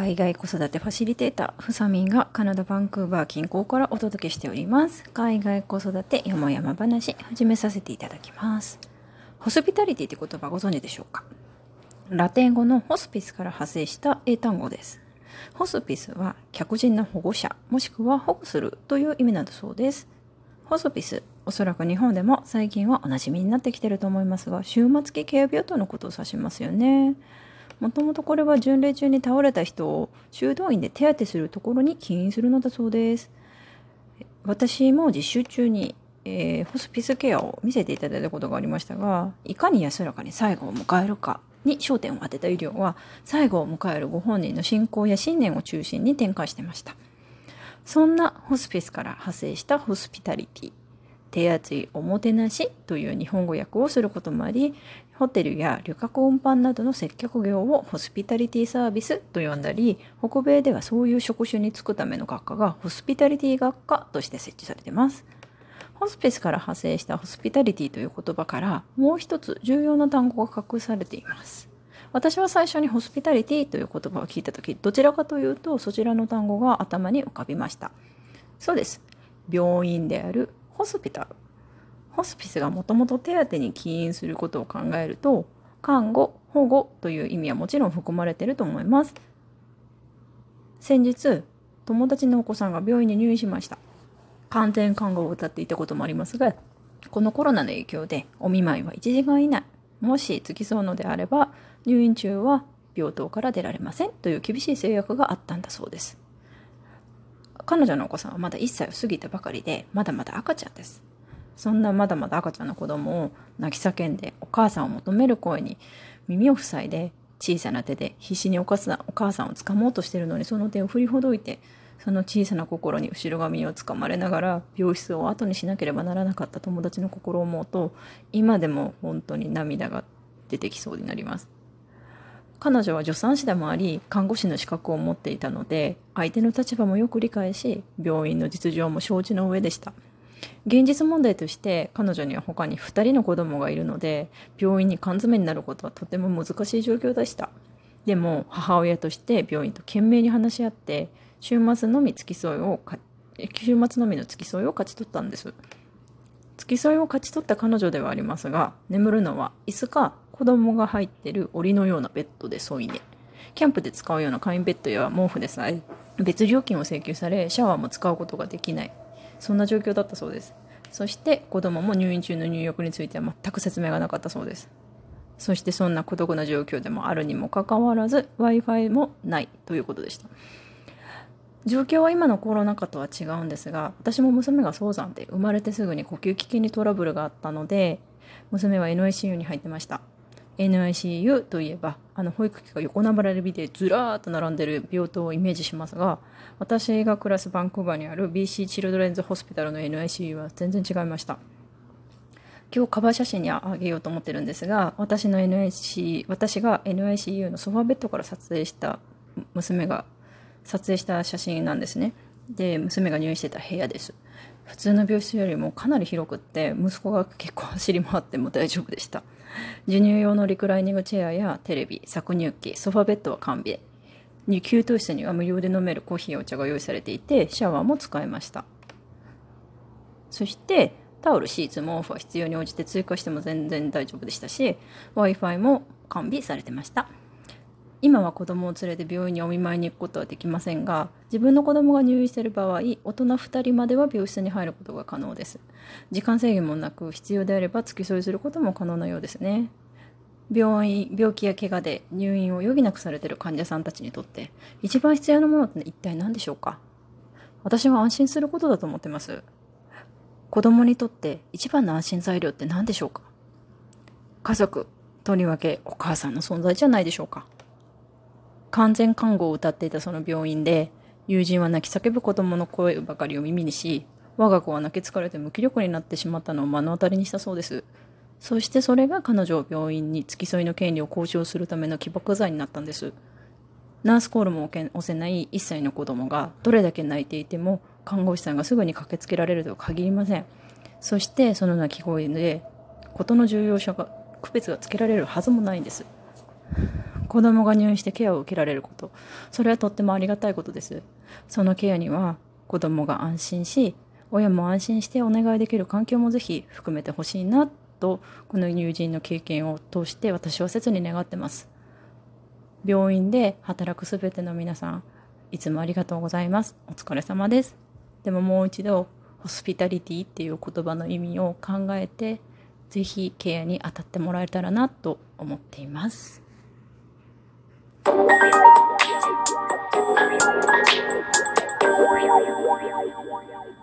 海外子育てファシリテーター、ふさみんがカナダ・バンクーバー近郊からお届けしております。海外子育てよもやま話、始めさせていただきます。ホスピタリティって言葉ご存知でしょうか？ラテン語のホスピスから派生した英単語です。ホスピスは客人の保護者、もしくは保護するという意味なんだそうです。ホスピス、おそらく日本でも最近はおなじみになってきてると思いますが、終末期ケア病棟のことを指しますよね。もともとこれは巡礼中に倒れた人を修道院で手当てするところに起因するのだそうです。私も実習中に、えー、ホスピスケアを見せていただいたことがありましたが、いかに安らかに最後を迎えるかに焦点を当てた医療は、最後を迎えるご本人の信仰や信念を中心に展開してました。そんなホスピスから派生したホスピタリティ。手厚いおもてなしという日本語訳をすることもあり、ホテルや旅客運搬などの接客業をホスピタリティサービスと呼んだり、北米ではそういう職種に就くための学科がホスピタリティ学科として設置されています。ホスピスから派生したホスピタリティという言葉からもう一つ重要な単語が隠されています。私は最初にホスピタリティという言葉を聞いた時、どちらかというとそちらの単語が頭に浮かびました。そうです。病院であるホスピタル。ホスピスがもともと手当に起因することを考えると看護保護という意味はもちろん含まれていると思います。先日友達のお子さんが病院に入院しました。完全看護を歌っていたこともありますがこのコロナの影響でお見舞いは1時間以内。もし付き添うのであれば入院中は病棟から出られませんという厳しい制約があったんだそうです。彼女のお子さんはまだ1歳を過ぎたばかりでまだまだ赤ちゃんです。そんなまだまだ赤ちゃんの子供を泣き叫んでお母さんを求める声に耳を塞いで小さな手で必死にお母さんお母さんを掴もうとしてるのにその手を振りほどいてその小さな心に後ろ髪をつかまれながら病室を後にしなければならなかった友達の心を思うと今でも本当に涙が出てきそうになります。彼女は助産師でもあり看護師の資格を持っていたので相手の立場もよく理解し病院の実情も承知の上でした。現実問題として彼女には他に2人の子供がいるので病院に缶詰になることはとても難しい状況でした。でも母親として病院と懸命に話し合って週末のみ付き添いを週末のみの付き添いを勝ち取ったんです。付き添いを勝ち取った彼女ではありますが眠るのは椅子か子供が入ってる檻のようなベッドで添い寝。キャンプで使うような簡易ベッドや毛布でさえ別料金を請求されシャワーも使うことができない。そんな状況だったそうです。そして子供も入院中の入浴については全く説明がなかったそうです。そしてそんな孤独な状況でもあるにもかかわらず Wi-Fi もないということでした。状況は今のコロナ禍とは違うんですが私も娘が早産で生まれてすぐに呼吸器系にトラブルがあったので娘は NICU に入ってました。NICU といえばあの保育器が横並びでずらーっと並んでる病棟をイメージしますが私が暮らすバンクーバーにある BC チルドレンズホスピタルの NICU は全然違いました。今日カバー写真にあげようと思ってるんですが私の NIC 私が NICU のソファベッドから撮影した娘が撮影した写真なんですね。で娘が入院してた部屋です。普通の病室よりもかなり広くって息子が結構走り回っても大丈夫でした。授乳用のリクライニングチェアやテレビ搾乳機ソファベッドは完備。に給湯室には無料で飲めるコーヒーやお茶が用意されていてシャワーも使えました。そしてタオルシーツ毛布は必要に応じて追加しても全然大丈夫でしたし w i f i も完備されてました。今は子供を連れて病院にお見舞いに行くことはできませんが自分の子供が入院している場合大人2人までは病室に入ることが可能です。時間制限もなく必要であれば付き添いすることも可能なようですね。病院病気や怪我で入院を余儀なくされている患者さんたちにとって一番必要なものって一体何でしょうか？私は安心することだと思ってます。子供にとって一番の安心材料って何でしょうか？家族とりわけお母さんの存在じゃないでしょうか。完全看護を歌っていたその病院で友人は泣き叫ぶ子供の声ばかりを耳にし我が子は泣き疲れて無気力になってしまったのを目の当たりにしたそうです。そしてそれが彼女を病院に付き添いの権利を交渉するための起爆剤になったんです。ナースコールも押せない1歳の子供がどれだけ泣いていても看護師さんがすぐに駆けつけられるとは限りません。そしてその泣き声で事の重要さが区別がつけられるはずもないんです。子供が入院してケアを受けられること。それはとってもありがたいことです。そのケアには子供が安心し親も安心してお願いできる環境もぜひ含めてほしいなとこの友人の経験を通して私は切に願ってます。病院で働くすべての皆さんいつもありがとうございます。お疲れ様です。でももう一度ホスピタリティっていう言葉の意味を考えてぜひケアに当たってもらえたらなと思っています。Why are you, why are you, why are you, why are you?